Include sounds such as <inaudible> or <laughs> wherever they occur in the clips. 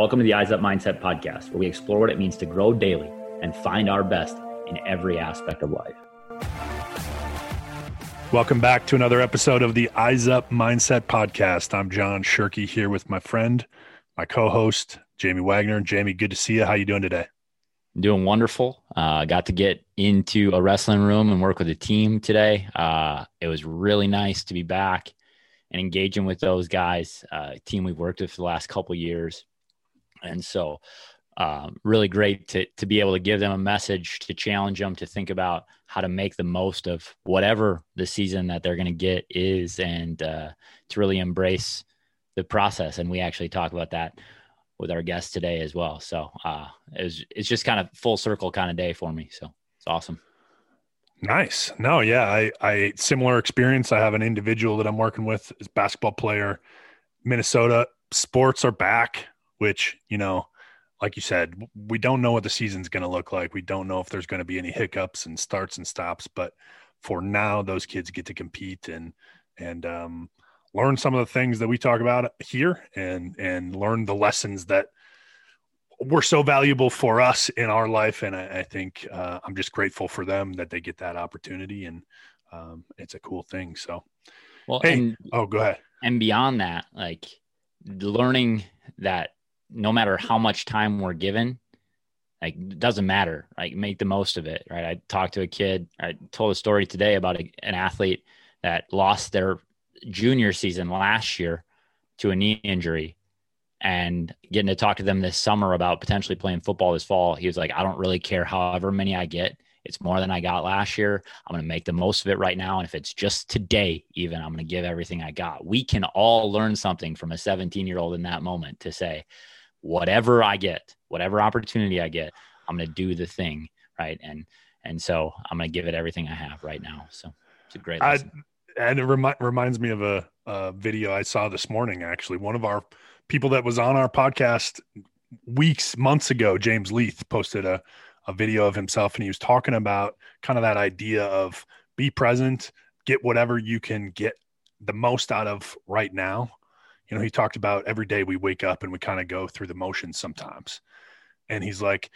Welcome to the Eyes Up Mindset podcast, where we explore what it means to grow daily and find our best in every aspect of life. Welcome back to another episode of the Eyes Up Mindset podcast. I'm John Shirky here with my friend, my co-host, Jamie Wagner. Jamie, good to see you. How you doing today? Doing wonderful. Uh, got to get into a wrestling room and work with a team today. Uh, it was really nice to be back and engaging with those guys, uh, team we've worked with for the last couple years. And so, um, really great to, to be able to give them a message to challenge them to think about how to make the most of whatever the season that they're going to get is and uh, to really embrace the process. And we actually talk about that with our guests today as well. So uh, it was, it's just kind of full circle kind of day for me. So it's awesome. Nice. No, yeah, I, I similar experience. I have an individual that I'm working with, is basketball player, Minnesota. Sports are back which, you know, like you said, we don't know what the season's going to look like. We don't know if there's going to be any hiccups and starts and stops, but for now, those kids get to compete and, and, um, learn some of the things that we talk about here and, and learn the lessons that were so valuable for us in our life. And I, I think, uh, I'm just grateful for them that they get that opportunity and, um, it's a cool thing. So, well, hey, and, oh, go ahead. And beyond that, like learning that no matter how much time we're given, like it doesn't matter. Like make the most of it, right? I talked to a kid. I told a story today about a, an athlete that lost their junior season last year to a knee injury, and getting to talk to them this summer about potentially playing football this fall. He was like, "I don't really care however many I get. It's more than I got last year. I'm going to make the most of it right now. And if it's just today, even, I'm going to give everything I got. We can all learn something from a 17 year old in that moment to say, whatever I get, whatever opportunity I get, I'm going to do the thing. Right. And, and so I'm going to give it everything I have right now. So it's a great, I, and it remi- reminds me of a, a video I saw this morning. Actually, one of our people that was on our podcast weeks, months ago, James Leith posted a, a video of himself and he was talking about kind of that idea of be present, get whatever you can get the most out of right now you know, he talked about every day we wake up and we kind of go through the motions sometimes. And he's like,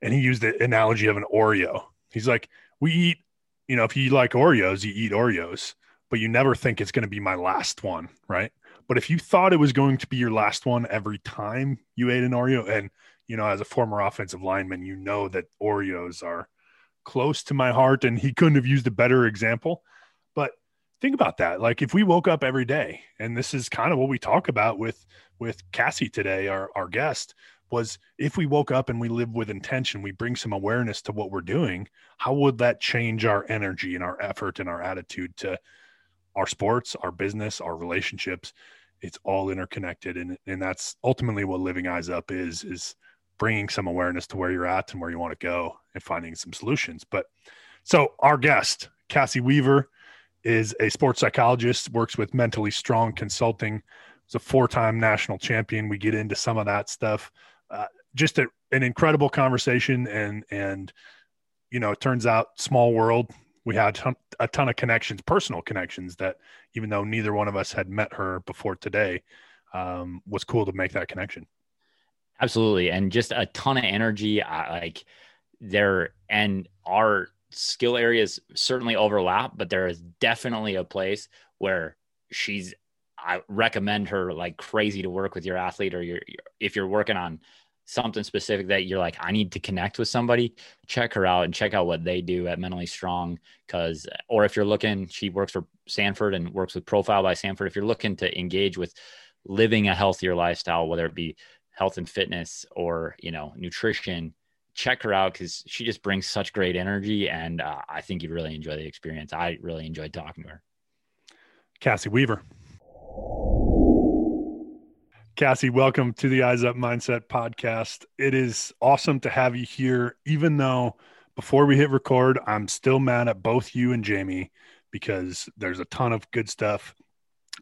and he used the analogy of an Oreo. He's like, we eat, you know, if you like Oreos, you eat Oreos, but you never think it's going to be my last one, right? But if you thought it was going to be your last one every time you ate an Oreo, and you know, as a former offensive lineman, you know that Oreos are close to my heart, and he couldn't have used a better example. Think about that. Like if we woke up every day and this is kind of what we talk about with with cassie today our, our guest was if we woke up and we live with intention we bring some awareness to what we're doing how would that change our energy and our effort and our attitude to our sports our business our relationships? It's all interconnected and, and that's ultimately what living eyes up is is bringing some awareness to where you're at and where you want to go and finding some solutions. But so our guest cassie weaver is a sports psychologist, works with Mentally Strong Consulting. He's a four-time national champion. We get into some of that stuff. Uh, just a, an incredible conversation, and and you know, it turns out small world. We had a ton of connections, personal connections that even though neither one of us had met her before today, um, was cool to make that connection. Absolutely, and just a ton of energy. I, like there and our skill areas certainly overlap, but there is definitely a place where she's. I recommend her like crazy to work with your athlete, or your if you're working on something specific that you're like, I need to connect with somebody, check her out and check out what they do at Mentally Strong. Cause, or if you're looking, she works for Sanford and works with Profile by Sanford. If you're looking to engage with living a healthier lifestyle, whether it be health and fitness or, you know, nutrition, check her out because she just brings such great energy, and uh, I think you'd really enjoy the experience. I really enjoyed talking to her. Cassie Weaver. Cassie, welcome to the Eyes Up Mindset podcast. It is awesome to have you here, even though before we hit record, I'm still mad at both you and Jamie because there's a ton of good stuff.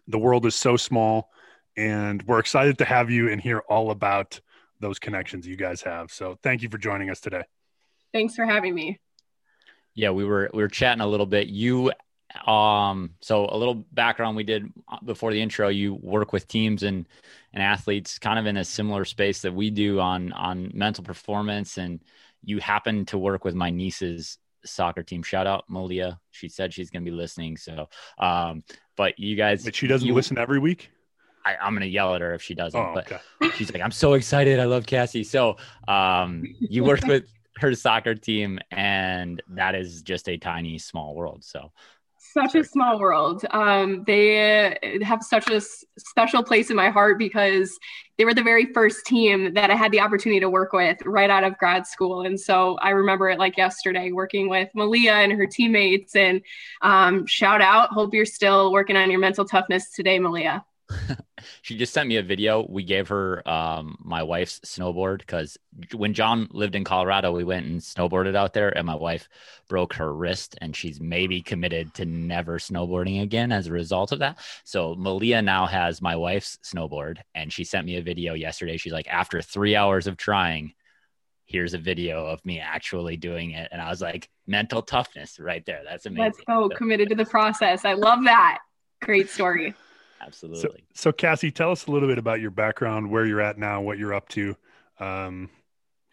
The world is so small, and we're excited to have you and hear all about those connections you guys have. So thank you for joining us today. Thanks for having me. Yeah, we were we were chatting a little bit. You Um, so a little background we did before the intro. You work with teams and and athletes, kind of in a similar space that we do on on mental performance. And you happen to work with my niece's soccer team. Shout out Malia. She said she's going to be listening. So, um, but you guys, but she doesn't you, listen every week. I, am gonna yell at her if she doesn't. Oh, but okay. she's like, I'm so excited. I love Cassie. So um, you worked <laughs> with her soccer team, and that is just a tiny, small world. So such a small world. Um, they have such a s- special place in my heart because they were the very first team that I had the opportunity to work with right out of grad school. And so I remember it like yesterday working with Malia and her teammates. And um, shout out, hope you're still working on your mental toughness today, Malia. <laughs> she just sent me a video. We gave her um, my wife's snowboard because when John lived in Colorado, we went and snowboarded out there, and my wife broke her wrist, and she's maybe committed to never snowboarding again as a result of that. So Malia now has my wife's snowboard, and she sent me a video yesterday. She's like, after three hours of trying, here's a video of me actually doing it, and I was like, mental toughness right there. That's amazing. Let's go, so, committed to the process. I love that. Great story. Absolutely. So, so, Cassie, tell us a little bit about your background, where you're at now, what you're up to. Um,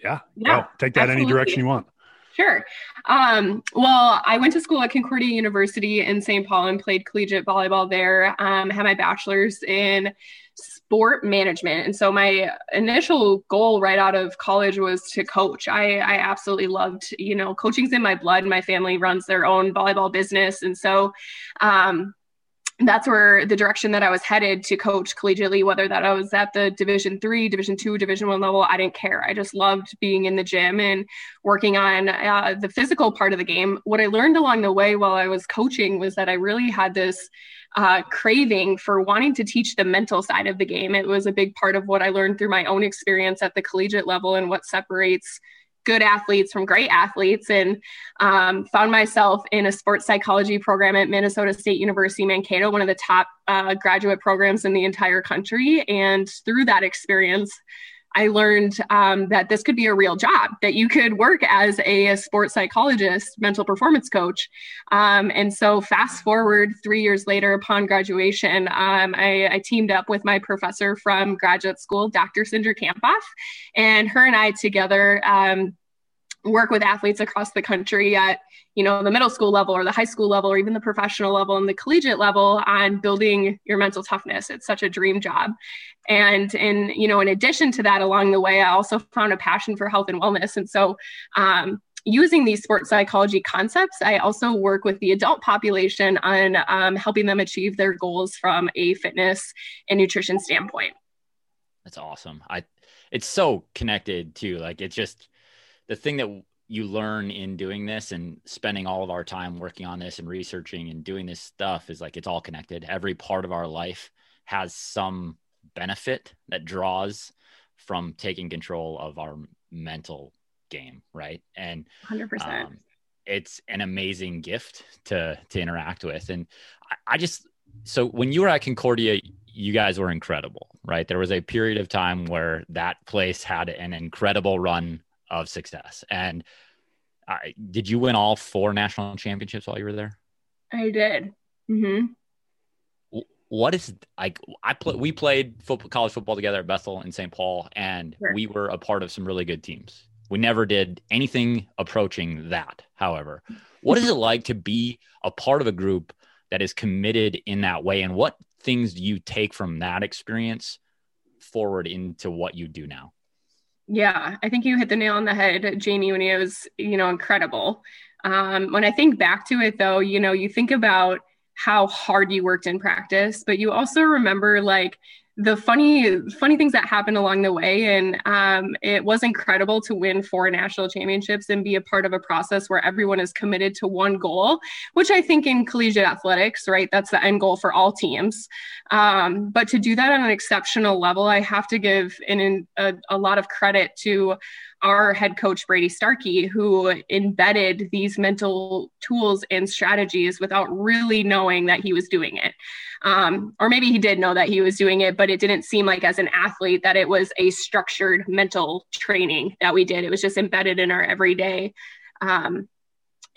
yeah, yeah, take that absolutely. any direction you want. Sure. Um, well, I went to school at Concordia University in St. Paul and played collegiate volleyball there. Um, had my bachelor's in sport management, and so my initial goal right out of college was to coach. I, I absolutely loved, you know, coaching's in my blood. My family runs their own volleyball business, and so um, that's where the direction that I was headed to coach collegiately, whether that I was at the division three, division two, division one level, I didn't care. I just loved being in the gym and working on uh, the physical part of the game. What I learned along the way while I was coaching was that I really had this uh, craving for wanting to teach the mental side of the game. It was a big part of what I learned through my own experience at the collegiate level and what separates good athletes from great athletes and um, found myself in a sports psychology program at Minnesota State University Mankato, one of the top uh, graduate programs in the entire country. And through that experience, I learned um, that this could be a real job, that you could work as a, sports psychologist, mental performance coach. Um, and so, fast forward three years later upon graduation, um, I, I, teamed up with my professor from graduate school, Dr. Cindra Kamphoff, and her and I together um, work with athletes across the country at you know the middle school level or the high school level or even the professional level and the collegiate level on building your mental toughness. It's such a dream job. And in you know in addition to that along the way i also found a passion for health and wellness. And so um, using these sports psychology concepts i also work with the adult population on um, helping them achieve their goals from a fitness and nutrition standpoint. That's awesome. I it's so connected to like it's just the thing that you learn in doing this and spending all of our time working on this and researching and doing this stuff is like it's all connected. Every part of our life has some benefit that draws from taking control of our mental game, right? And 100%. Um, it's an amazing gift to to interact with. And I, I just so when you were at Concordia, you guys were incredible, right? There was a period of time where that place had an incredible run of success. And I, did you win all four national championships while you were there? I did. Mm-hmm. What is like? I play. We played football, college football together at Bethel and St. Paul, and sure. we were a part of some really good teams. We never did anything approaching that. However, what is it <laughs> like to be a part of a group that is committed in that way, and what things do you take from that experience forward into what you do now? Yeah, I think you hit the nail on the head, Jamie, when it was, you know, incredible. Um, when I think back to it, though, you know, you think about how hard you worked in practice, but you also remember like the funny funny things that happened along the way and um, it was incredible to win four national championships and be a part of a process where everyone is committed to one goal which i think in collegiate athletics right that's the end goal for all teams. Um, but to do that on an exceptional level i have to give in a, a lot of credit to our head coach Brady Starkey, who embedded these mental tools and strategies without really knowing that he was doing it. Um, or maybe he did know that he was doing it, but it didn't seem like as an athlete that it was a structured mental training that we did. It was just embedded in our everyday. Um,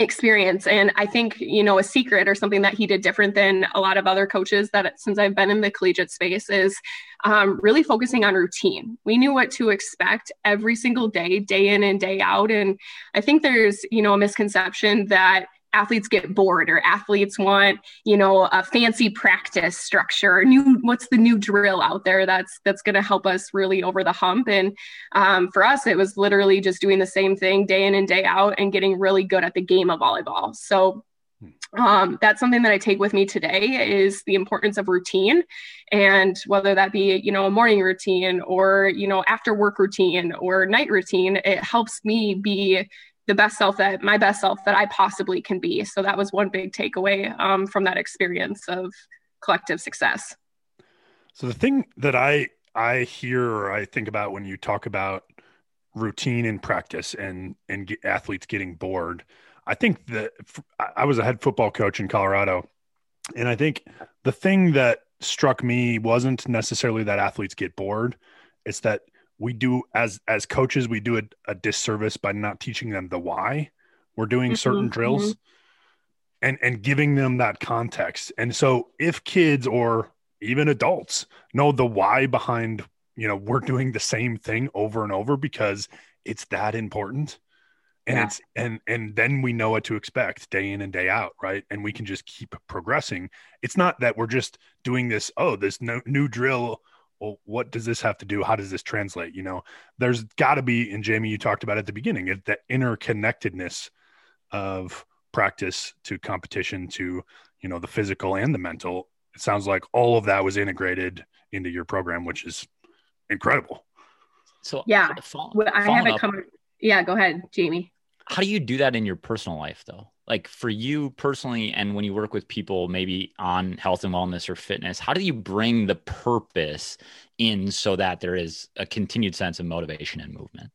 experience. And i think you know a secret or something that he did different than a lot of other coaches that since i've been in the collegiate space is um, really focusing on routine. We knew what to expect every single day day in and day out. And i think there's you know a misconception that athletes get bored or athletes want you know a fancy practice structure new what's the new drill out there that's that's going to help us really over the hump? And um, for us it was literally just doing the same thing day in and day out and getting really good at the game of volleyball. So um, that's something that I take with me today is the importance of routine and whether that be, you know, a morning routine or, you know, after work routine or night routine, it helps me be the best self that my best self that I possibly can be. So that was one big takeaway um, from that experience of collective success. So the thing that I I hear or I think about when you talk about routine in practice and and get athletes getting bored, I think that I was a head football coach in Colorado, and I think the thing that struck me wasn't necessarily that athletes get bored; it's that we do as as coaches we do a, a disservice by not teaching them the why we're doing mm-hmm, certain drills mm-hmm. and and giving them that context and so if kids or even adults know the why behind you know we're doing the same thing over and over because it's that important and yeah. it's and and then we know what to expect day in and day out right and we can just keep progressing it's not that we're just doing this oh this no, new drill well, what does this have to do? How does this translate? You know, there's got to be, and Jamie, you talked about at the beginning, that interconnectedness of practice to competition to, you know, the physical and the mental. It sounds like all of that was integrated into your program, which is incredible. So, yeah, I have it come. Yeah, go ahead, Jamie. How do you do that in your personal life, though? Like for you personally and when you work with people maybe on health and wellness or fitness how do you bring the purpose in so that there is a continued sense of motivation and movement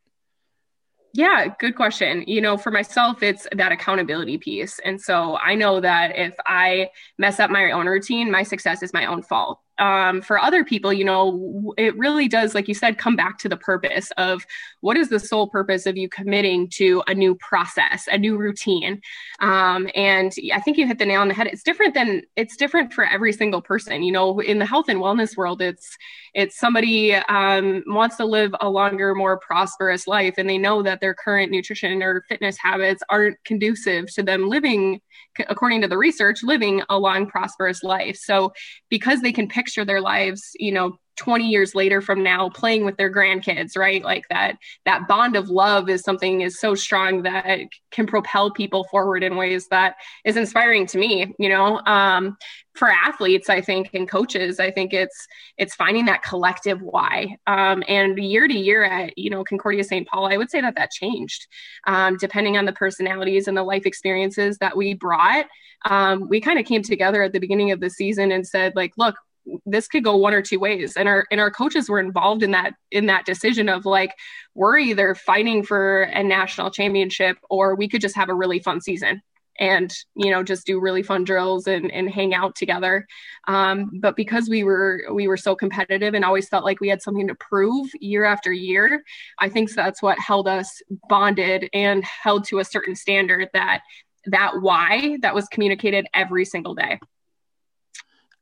yeah, good question. You know, for myself, it's that accountability piece. And so I know that if I mess up my own routine, my success is my own fault um, for other people, you know, it really does, like you said, come back to the purpose of what is the sole purpose of you committing to a new process, a new routine. Um, and I think you hit the nail on the head. It's different than it's different for every single person. You know, in the health and wellness world, it's it's somebody um, wants to live a longer, more prosperous life, and they know that their current nutrition or fitness habits aren't conducive to them living according to the research, living a long, prosperous life. So, because they can picture their lives, you know, 20 years later from now playing with their grandkids right? Like that that bond of love is something is so strong that can propel people forward in ways that is inspiring to me you know? Um, for athletes i think and coaches i think it's it's finding that collective why. Um, and year to year at you know concordia st paul i would say that that changed. Um, depending on the personalities and the life experiences that we brought um, we kind of came together at the beginning of the season and said like look this could go one or two ways. And our and our coaches were involved in that in that decision of like we're either fighting for a national championship or we could just have a really fun season and you know just do really fun drills and, and hang out together. Um, but because we were we were so competitive and always felt like we had something to prove year after year i think that's what held us bonded and held to a certain standard that that why that was communicated every single day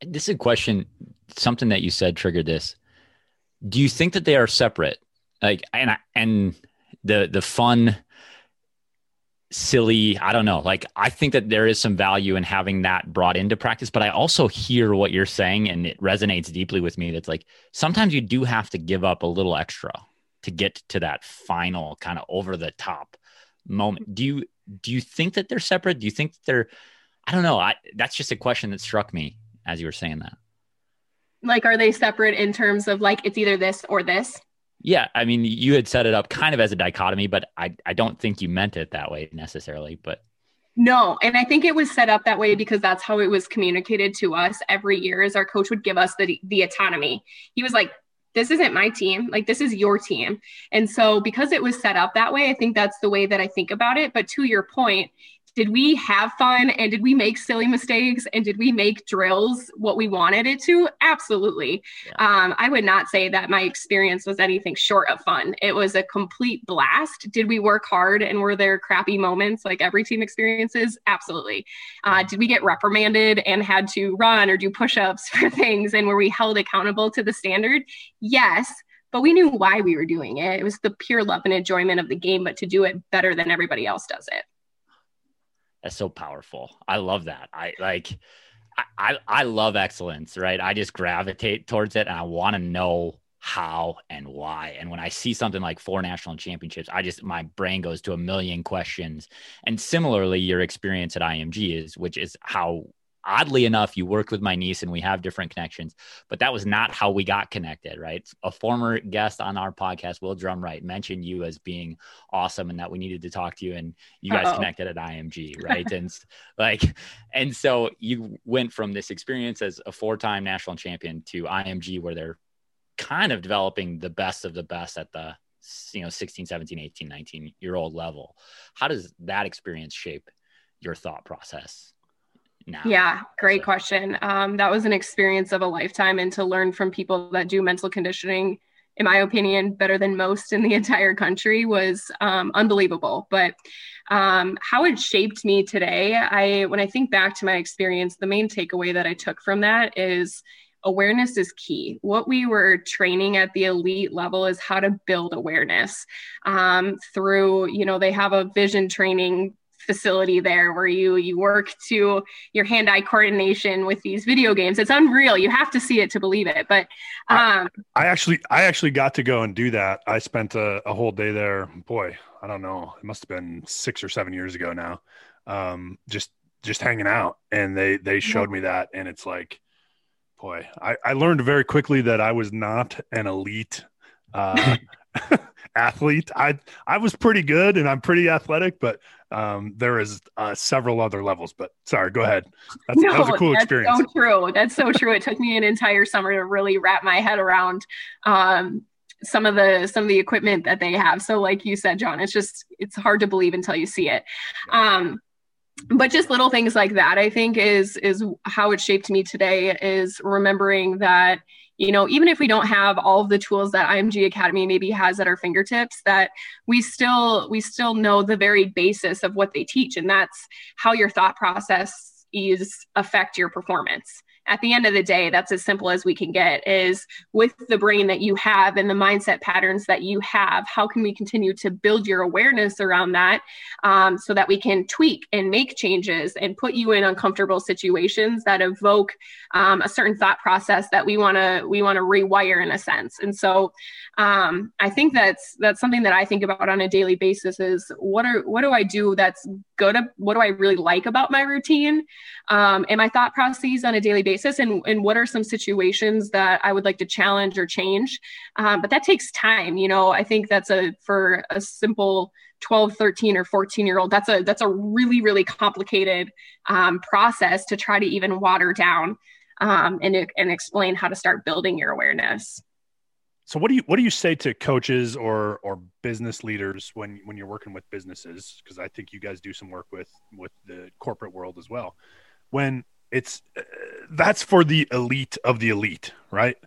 this is a question, something that you said triggered this. Do you think that they are separate? Like, and and the the fun, silly, I don't know. Like, I think that there is some value in having that brought into practice, but I also hear what you're saying, and it resonates deeply with me. That's like sometimes you do have to give up a little extra to get to that final kind of over the top moment. Do you do you think that they're separate? Do you think they're I don't know. I that's just a question that struck me as you were saying that. Like, are they separate in terms of like it's either this or this? Yeah, I mean, you had set it up kind of as a dichotomy, but I I don't think you meant it that way necessarily. But no, and I think it was set up that way because that's how it was communicated to us every year. As our coach would give us the the autonomy, he was like, "This isn't my team. Like this is your team." And so, because it was set up that way, I think that's the way that I think about it. But to your point, did we have fun and did we make silly mistakes and did we make drills what we wanted it to? Absolutely. Yeah. Um, I would not say that my experience was anything short of fun. It was a complete blast. Did we work hard and were there crappy moments like every team experiences? Absolutely. Uh, did we get reprimanded and had to run or do push ups <laughs> for things and were we held accountable to the standard? Yes but we knew why we were doing it. It was the pure love and enjoyment of the game, but to do it better than everybody else does it. That's so powerful. I love that. I like, I, I love excellence, right? I just gravitate towards it and I want to know how and why. And when I see something like four national championships, I just, my brain goes to a million questions. And similarly, your experience at IMG is, which is how oddly enough, you worked with my niece and we have different connections, but that was not how we got connected, right? A former guest on our podcast, Will Drumright, mentioned you as being awesome and that we needed to talk to you and you guys Uh-oh. connected at IMG, <laughs> right? and like, and so you went from this experience as a four time national champion to IMG where they're kind of developing the best of the best at the you know 16 17 18 19 year old level how does that experience shape your thought process now? Yeah, great question. Um, that was an experience of a lifetime, and to learn from people that do mental conditioning, in my opinion, better than most in the <laughs> entire country was um, unbelievable. But um, how it shaped me today, I when I think back to my experience, the main takeaway that I took from that is awareness is key. What we were training at the elite level is how to build awareness um, through, you know, they have a vision training facility there where you you work to your hand-eye coordination with these video games. It's unreal. You have to see it to believe it but um, I, I, actually i actually got to go and do that. I spent a, a, whole day there. Boy i don't know. It must have been six or seven years ago now. Um, just just hanging out. And they they showed me that. And it's like boy i i learned very quickly that i was not an elite uh, <laughs> <laughs> athlete. I I was pretty good and I'm pretty athletic, but um, there is uh, several other levels. But sorry, go ahead. That's, no, that was a cool that's experience. So true. That's so true. It <laughs> took me an entire summer to really wrap my head around um, some of the some of the equipment that they have. So, like you said, John, it's just it's hard to believe until you see it. Um, but just little things like that, I think, is is how it shaped me today. Is remembering that you know even if we don't have all of the tools that img academy maybe has at our fingertips that we still we still know the very basis of what they teach and that's how your thought process is affect your performance at the end of the day that's as simple as we can get is with the brain that you have and the mindset patterns that you have how can we continue to build your awareness around that um, so that we can tweak and make changes and put you in uncomfortable situations that evoke um, a certain thought process that we want to we want to rewire in a sense. And so um, i think that's that's something that i think about on a daily basis is what are what do i do that's good what do i really like about my routine? Um, and my thought processes on a daily basis basis and, and what are some situations that I would like to challenge or change. Um, but that takes time. You know, I think that's a for a simple 12 13 or 14 year old that's a that's a really really complicated um, process to try to even water down um, and, and explain how to start building your awareness so what do you what do you say to coaches or or business leaders when when you're working with businesses because i think you guys do some work with with the corporate world as well when it's that's for the elite of the elite, right?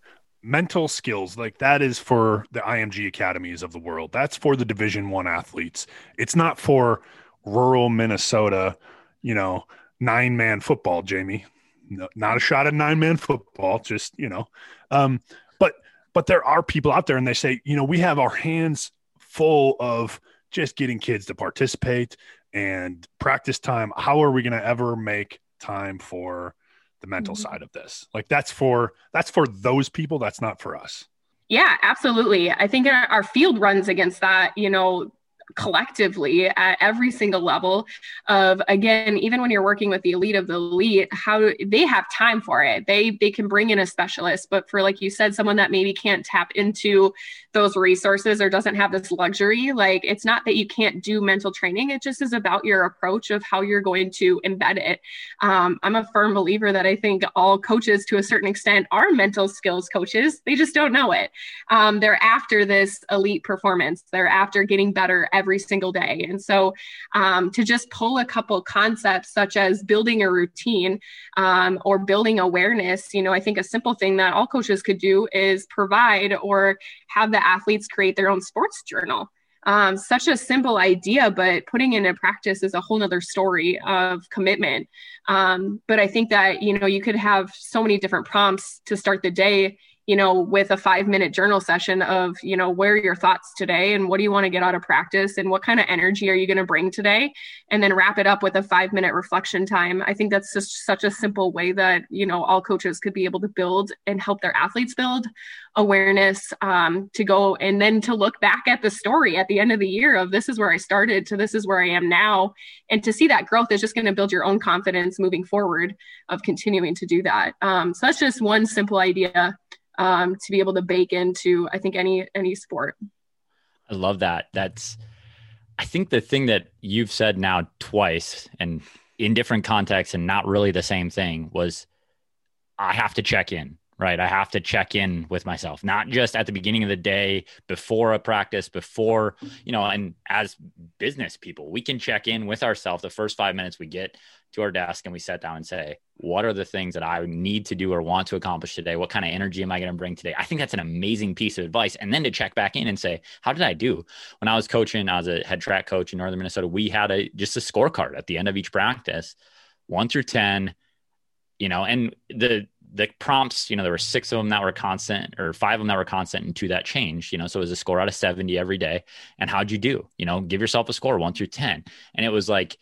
Mental skills like that is for the IMG academies of the world. That's for the Division 1 athletes. It's not for rural Minnesota, you know, nine-man football, Jamie. No, not a shot at nine-man football, just, you know. Um but but there are people out there and they say, you know, we have our hands full of just getting kids to participate and practice time. How are we going to ever make time for the mental mm-hmm. side of this. Like that's for that's for those people that's not for us. Yeah absolutely. I think our, our field runs against that you know collectively at every single level of again even when you're working with the elite of the elite how they have time for it. They they can bring in a specialist but for like you said someone that maybe can't tap into those resources or doesn't have this luxury like it's not that you can't do mental training. It just is about your approach of how you're going to embed it. Um, i'm a firm believer that i think all coaches to a certain extent are mental skills coaches. They just don't know it. Um, they're after this elite performance. They're after getting better every single day. And so um, to just pull a couple concepts such as building a routine um, or building awareness, you know, I think a simple thing that all coaches could do is provide or have the athletes create their own sports journal um, such a simple idea, but putting it into practice is a whole nother story of commitment. Um, but I think that, you know, you could have so many different prompts to start the day you know, with a five minute journal session of, you know, where are your thoughts today and what do you want to get out of practice and what kind of energy are you going to bring today? And then wrap it up with a five minute reflection time. I think that's just such a simple way that, you know, all coaches could be able to build and help their athletes build awareness um, to go and then to look back at the story at the end of the year of this is where I started to this is where I am now. And to see that growth is just going to build your own confidence moving forward of continuing to do that. Um, so that's just one simple idea um, to be able to bake into I think any any sport. I love that. That's I think the thing that you've said now twice and in different contexts and not really the same thing was I have to check in, right? I have to check in with myself, not just at the beginning of the day, before a practice, before, you know, and as business people, we can check in with ourselves the first five minutes we get to our desk and we sit down and say, what are the things that I need to do or want to accomplish today? What kind of energy am I going to bring today? I think that's an amazing piece of advice. And then to check back in and say, how did I do? When I was coaching, I was a head track coach in Northern Minnesota. We had a just a scorecard at the end of each practice, one through 10, you know, and the, the prompts, you know, there were six of them that were constant or five of them that were constant and two that changed, you know, so it was a score out of 70 every day. And how'd you do? You know, give yourself a score one through 10. And it was like,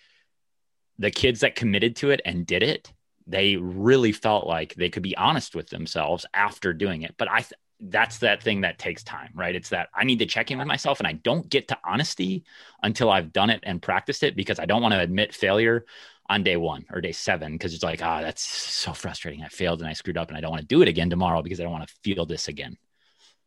the kids that committed to it and did it, they really felt like they could be honest with themselves after doing it. But I, th- that's that thing that takes time, right? It's that I need to check in with myself and I don't get to honesty until I've done it and practiced it because I don't want to admit failure on day one or day seven because it's like, ah, oh, that's so frustrating. I failed and I screwed up and I don't want to do it again tomorrow because I don't want to feel this again.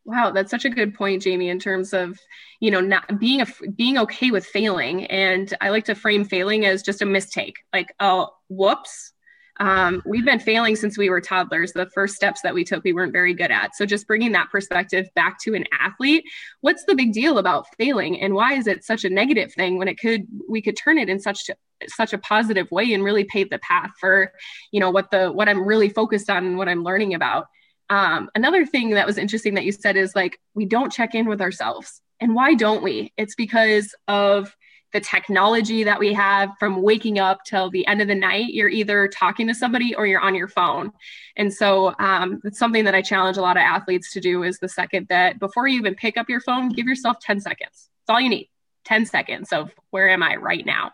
Wow, that's such a good point, Jamie, in terms of, you know, not being a, being okay with failing. And I like to frame failing as just a mistake. Like, oh, whoops. Um, we've been failing since we were toddlers. The first steps that we took, we weren't very good at. So just bringing that perspective back to an athlete, what's the big deal about failing, and why is it such a negative thing when it could we could turn it in such such a positive way and really pave the path for, you know, what the what I'm really focused on and what I'm learning about. Um, another thing that was interesting that you said is like, we don't check in with ourselves. And why don't we? It's because of the technology that we have from waking up till the end of the night. You're either talking to somebody or you're on your phone. And so um, it's something that I challenge a lot of athletes to do is the second that before you even pick up your phone, give yourself 10 seconds. That's all you need 10 seconds of where am I right now?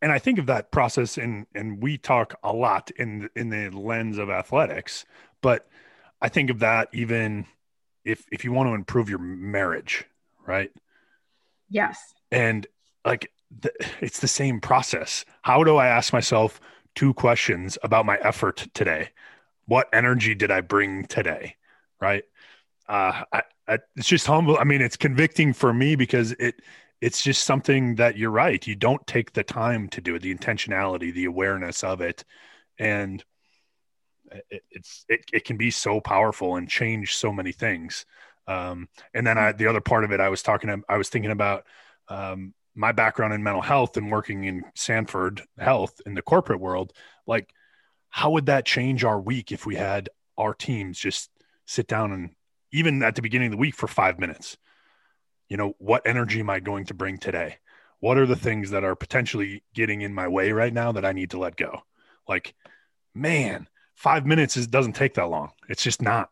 And I think of that process and and we talk a lot in in the lens of athletics, but I think of that even if if you want to improve your marriage, right? Yes. And like the, it's the same process. How do I ask myself two questions about my effort today? What energy did I bring today? Right? Uh, I, I, it's just humble. I mean, it's convicting for me because it it's just something that you're right. You don't take the time to do it, the intentionality, the awareness of it. And it, it's, it, it can be so powerful and change so many things. Um, and then I, the other part of it, I was talking, I was thinking about, um, my background in mental health and working in Sanford health in the corporate world, like how would that change our week if we had our teams just sit down and even at the beginning of the week for five minutes, you know, what energy am I going to bring today? What are the things that are potentially getting in my way right now that I need to let go? Like, man, five minutes is, doesn't take that long. It's just not.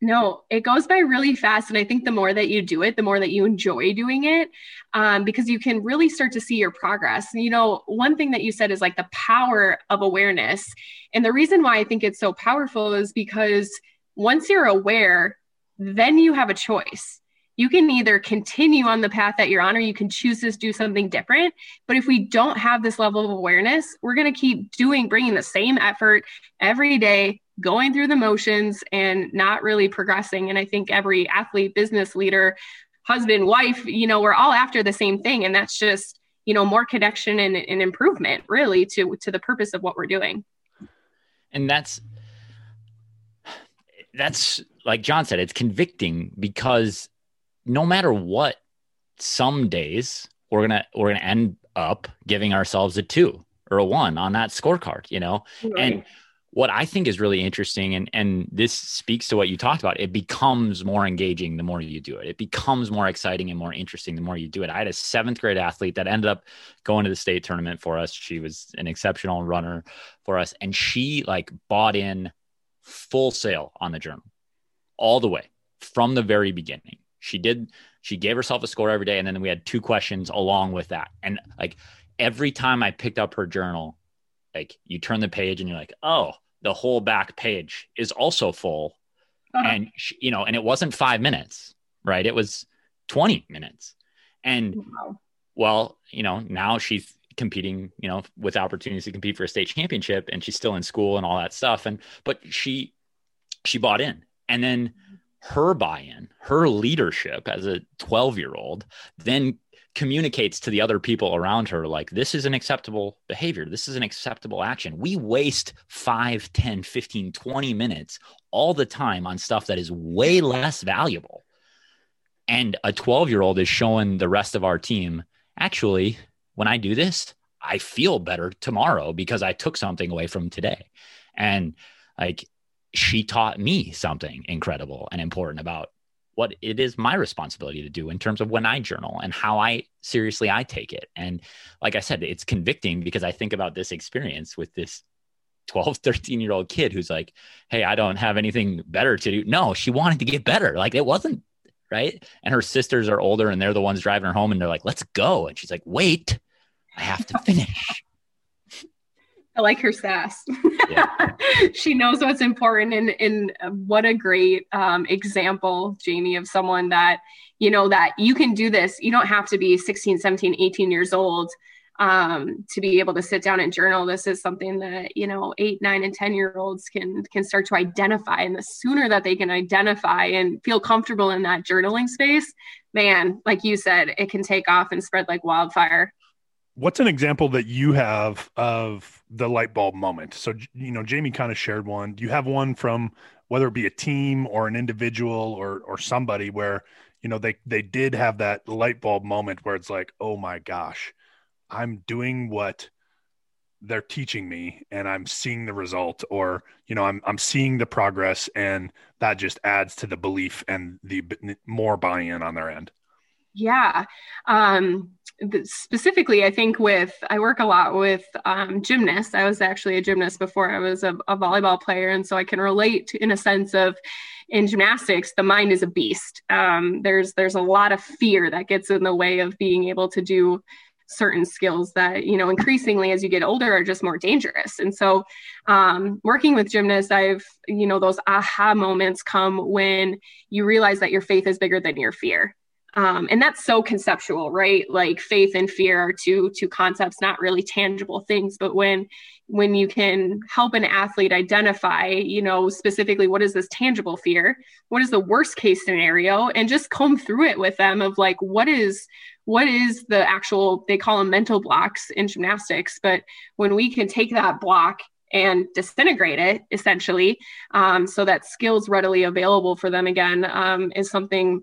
No, it goes by really fast. And I think the more that you do it, the more that you enjoy doing it, um, because you can really start to see your progress. You know, one thing that you said is like the power of awareness. And the reason why I think it's so powerful is because once you're aware, then you have a choice you can either continue on the path that you're on or you can choose to do something different. But if we don't have this level of awareness we're going to keep doing bringing the same effort every day going through the motions and not really progressing. And i think every athlete business leader husband wife you know we're all after the same thing. And that's just you know more connection and, and improvement really to to the purpose of what we're doing. And that's that's like john said it's convicting because no matter what some days we're gonna we're gonna end up giving ourselves a two or a one on that scorecard, you know? Right. And what I think is really interesting, and and this speaks to what you talked about, it becomes more engaging the more you do it. It becomes more exciting and more interesting the more you do it. I had a seventh grade athlete that ended up going to the state tournament for us. She was an exceptional runner for us, and she like bought in full sail on the journal all the way from the very beginning. She did she gave herself a score every day and then we had two questions along with that. And like every time i picked up her journal like you turn the page and you're like oh the whole back page is also full. Uh-huh. and she, you know and it wasn't five minutes right? It was 20 minutes. And wow. well you know now she's competing you know with opportunities to compete for a state championship and she's still in school and all that stuff. And but she she bought in. And then her buy-in her leadership as a 12 year old then communicates to the other people around her like this is an acceptable behavior. This is an acceptable action. We waste 5 10 15 20 minutes all the time on stuff that is way less valuable. And a 12 year old is showing the rest of our team actually when i do this i feel better tomorrow because i took something away from today. And like she taught me something incredible and important about what it is my responsibility to do in terms of when I journal and how I seriously I take it. And like I said, it's convicting because I think about this experience with this 12, <laughs> 13 year old kid who's like, Hey, I don't have anything better to do. No, she wanted to get better. Like it wasn't right. And her sisters are older and they're the ones driving her home and they're like, let's go. And she's like, wait, I have to finish. I like her sass. Yeah. <laughs> she knows what's important, and and what a great um, example, Jamie, of someone that you know that you can do this. You don't have to be 16, 17, 18 years old um, to be able to sit down and journal. This is something that you know eight, nine, and ten year olds can can start to identify, and the sooner that they can identify and feel comfortable in that journaling space, man, like you said, it can take off and spread like wildfire what's an example that you have of the light bulb moment? So you know jamie kind of shared one. Do you have one from whether it be a team or an individual or or somebody where you know they they did have that light bulb moment where it's like oh my gosh i'm doing what they're teaching me and i'm seeing the result or you know i'm i'm seeing the progress and that just adds to the belief and the more buy-in on their end? Yeah. Um specifically i think with i work a lot with um, gymnasts. I was actually a gymnast before. I was a, a, volleyball player and so i can relate to, in a sense of in gymnastics the mind is a beast. Um, there's there's a lot of fear that gets in the way of being able to do certain skills that you know increasingly as you get older are just more dangerous. And so um, working with gymnasts i've you know those aha moments come when you realize that your faith is bigger than your fear um, and that's so conceptual right? Like faith and fear are two two concepts not really tangible things but when when you can help an athlete identify you know specifically what is this tangible fear what is the worst case scenario and just comb through it with them of like what is what is the actual they call them mental blocks in gymnastics but when we can take that block and disintegrate it essentially um, so that skills readily available for them again um, is something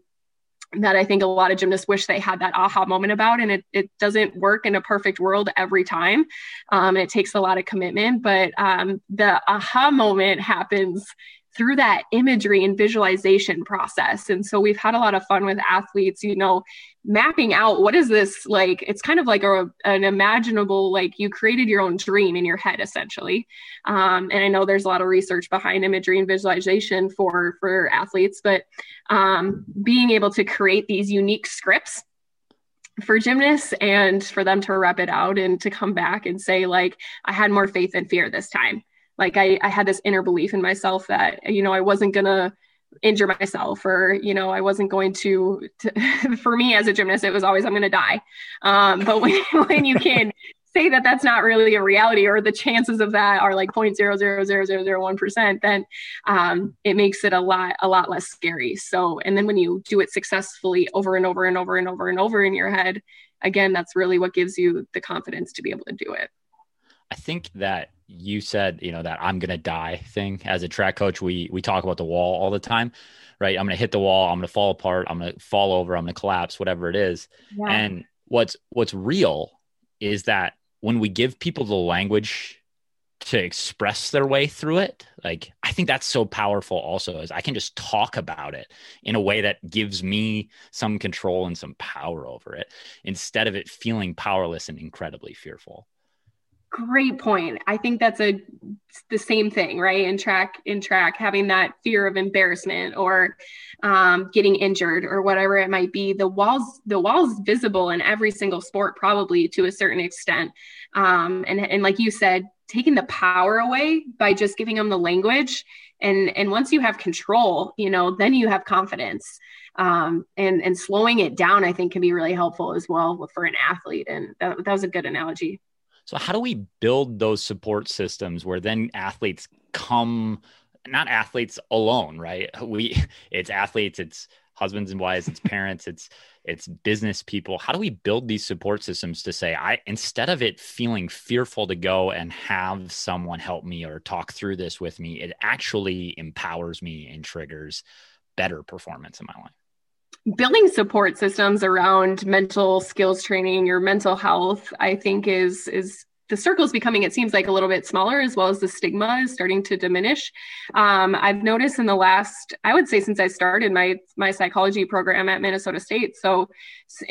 that I think a lot of gymnasts wish they had that aha moment about. And it, it doesn't work in a perfect world every time. Um, it takes a lot of commitment, but um, the aha moment happens through that imagery and visualization process. And so we've had a lot of fun with athletes, you know, mapping out what is this like? It's kind of like a, an imaginable, like you created your own dream in your head, essentially. Um, and I know there's a lot of research behind imagery and visualization for for athletes, but um, being able to create these unique scripts for gymnasts and for them to rep it out and to come back and say like i had more faith and fear this time like I, I had this inner belief in myself that you know i wasn't gonna injure myself or you know i wasn't going to, to <laughs> for me as a gymnast it was always i'm going to die. Um, but when, <laughs> when you can say that that's not really a reality or the chances of that are like 0.0000001% then um, it makes it a lot a lot less scary. So and then when you do it successfully over and over and over and over and over in your head again that's really what gives you the confidence to be able to do it. I think that you said, you know, that I'm gonna die thing. As a track coach, we we talk about the wall all the time, right? I'm gonna hit the wall, I'm gonna fall apart, I'm gonna fall over, I'm gonna collapse, whatever it is. Yeah. And what's what's real is that when we give people the language to express their way through it like i think that's so powerful also is i can just talk about it in a way that gives me some control and some power over it instead of it feeling powerless and incredibly fearful great point. I think that's a the same thing right? In track in track having that fear of embarrassment or um, getting injured or whatever it might be. The walls the walls visible in every single sport probably to a certain extent. Um, and and like you said taking the power away by just giving them the language and and once you have control you know then you have confidence. Um, and and slowing it down i think can be really helpful as well for an athlete. And that, that was a good analogy so how do we build those support systems where then athletes come not athletes alone right? <laughs> We it's athletes it's husbands and wives it's parents it's it's business people. How do we build these support systems to say i instead of it feeling fearful to go and have someone help me or talk through this with me it actually empowers me and triggers better performance in my life building support systems around mental skills training your mental health i think is is the circle is becoming it seems like a little bit smaller as well as the stigma is starting to diminish. Um, i've noticed in the last i would say since i started my my psychology program at minnesota state so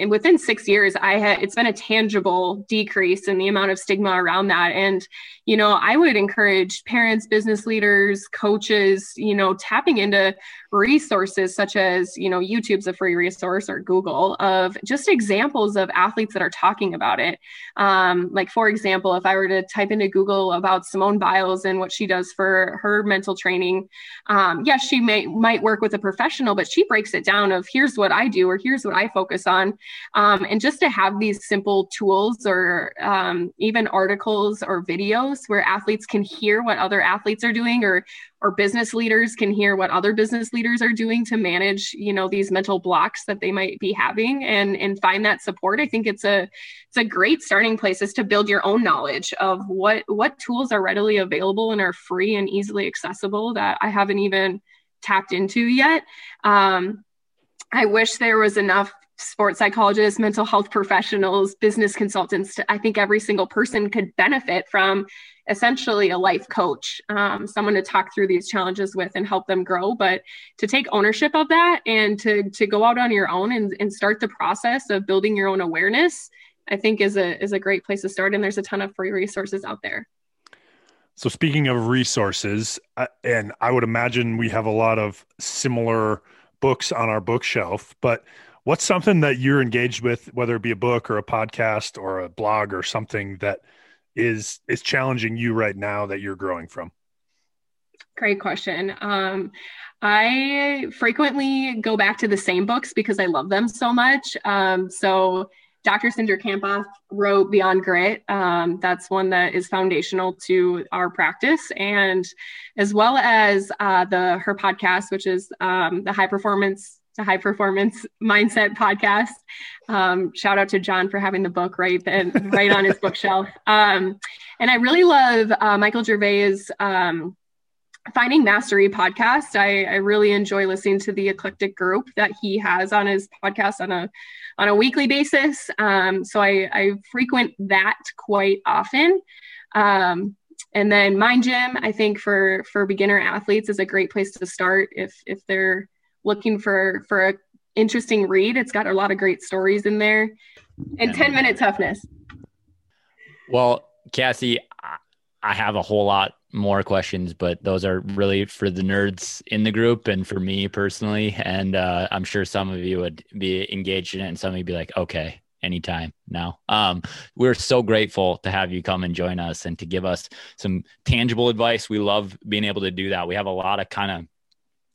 within six years i had it's been a tangible decrease in the amount of stigma around that. And you know i would encourage parents business leaders coaches you know tapping into resources such as you know youtube's a free resource or google of just examples of athletes that are talking about it. Um, like for example if i were to type into google about simone biles and what she does for her mental training um, yes she may might work with a professional but she breaks it down of here's what i do or here's what i focus on um, and just to have these simple tools or um, even articles or videos where athletes can hear what other athletes are doing or or business leaders can hear what other business leaders are doing to manage you know these mental blocks that they might be having and and find that support. I think it's a it's a great starting place is to build your own knowledge of what what tools are readily available and are free and easily accessible that i haven't even tapped into yet. Um, i wish there was enough sports psychologists, mental health professionals, business consultants. I think every single person could benefit from essentially a life coach, um, someone to talk through these challenges with and help them grow. But to take ownership of that and to to go out on your own and, and start the process of building your own awareness, I think is a is a great place to start. And there's a ton of free resources out there. So speaking of resources, and I would imagine we have a lot of similar books on our bookshelf, but what's something that you're engaged with, whether it be a book or a podcast or a blog or something that is is challenging you right now that you're growing from? Great question. Um, I frequently go back to the same books because I love them so much. Um, so Dr. Cindra Kamphoff wrote Beyond Grit. Um, that's one that is foundational to our practice, and as well as uh, the her podcast, which is um, the High Performance to High Performance Mindset podcast. Um, shout out to John for having the book right and right on his bookshelf. Um, and I really love uh, Michael Gervais' um, Finding Mastery podcast. I, I, really enjoy listening to the eclectic group that he has on his podcast on a on a weekly basis. Um, so I, I, frequent that quite often. Um, and then Mind Gym, I think for for beginner athletes is a great place to start if if they're looking for for a interesting read. It's got a lot of great stories in there, and ten minute toughness. Well, Cassie, I have a whole lot more questions, but those are really for the nerds in the group and for me personally. And uh, I'm sure some of you would be engaged in it, and some of you be like, okay, anytime now. Um, we're so grateful to have you come and join us and to give us some tangible advice. We love being able to do that. We have a lot of kind of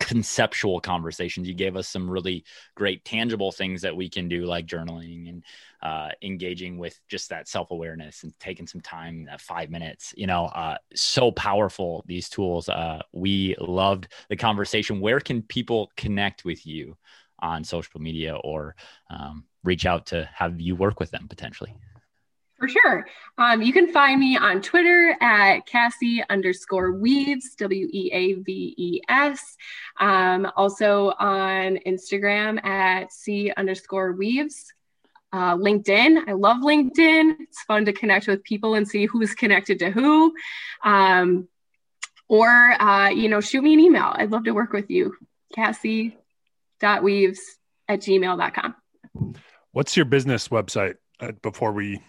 conceptual conversations. You gave us some really great tangible things that we can do, like journaling and uh, engaging with just that self awareness and taking some time, that five minutes. You know, uh, so powerful these tools. Uh, we loved the conversation. Where can people connect with you on social media or um, reach out to have you work with them potentially? For sure. Um, you can find me on Twitter at Cassie underscore Weaves, W E A V E S. Um, also on Instagram at C underscore Weaves. Uh, LinkedIn. I love LinkedIn. It's fun to connect with people and see who's connected to who. Um, or, uh, you know, shoot me an email. I'd love to work with you. Cassie.weaves at gmail.com. What's your business website uh, before we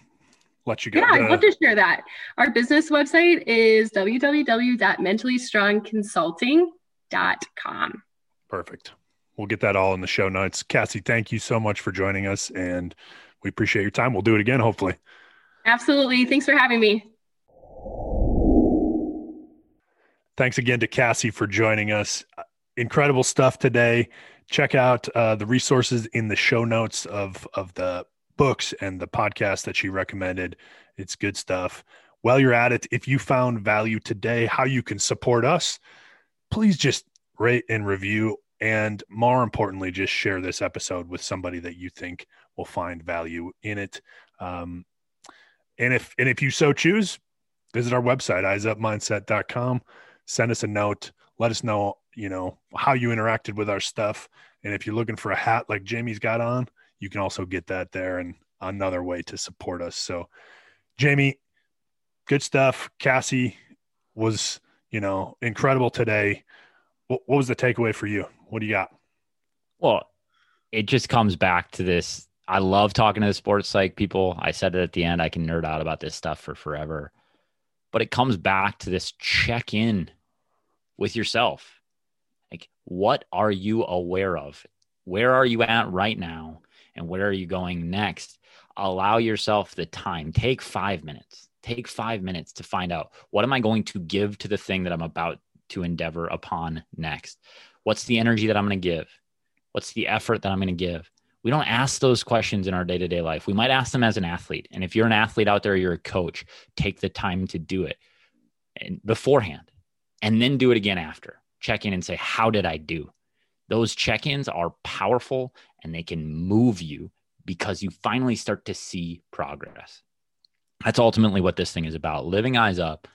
let you go? Yeah, I'd love to share that. Our business website is www.mentallystrongconsulting.com. Perfect. We'll get that all in the show notes. Cassie, thank you so much for joining us and we appreciate your time. We'll do it again, hopefully. Absolutely. Thanks for having me. Thanks again to Cassie for joining us. Incredible stuff today. Check out uh, the resources in the show notes of of the books and the podcast that she recommended. It's good stuff. While you're at it, if you found value today, how you can support us, please just rate and review. And more importantly, just share this episode with somebody that you think will find value in it. Um, and if and if you so choose, visit our website, eyesupmindset.com. Send us a note. Let us know, you know, how you interacted with our stuff. And if you're looking for a hat like Jamie's got on, you can also get that there and another way to support us. So, Jamie, good stuff. Cassie was, you know, incredible today. What, what was the takeaway for you? What do you got? Well, it just comes back to this. I love talking to the sports psych people. I said it at the end. I can nerd out about this stuff for forever. But it comes back to this check in with yourself. Like, what are you aware of? Where are you at right now? And where are you going next? Allow yourself the time. Take five minutes. Take five minutes to find out what am i going to give to the thing that i'm about to endeavor upon next? What's the energy that i'm going to give? What's the effort that i'm going to give? We don't ask those questions in our day-to-day life. We might ask them as an athlete and if you're an athlete out there you're a coach take the time to do it beforehand and then do it again after. Check in and say how did i do those check-ins are powerful and they can move you because you finally start to see progress. That's ultimately what this thing is about. Living eyes up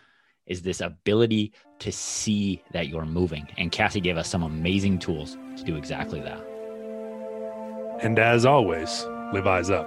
is this ability to see that you're moving. And Cassie gave us some amazing tools to do exactly that. And as always, live eyes up.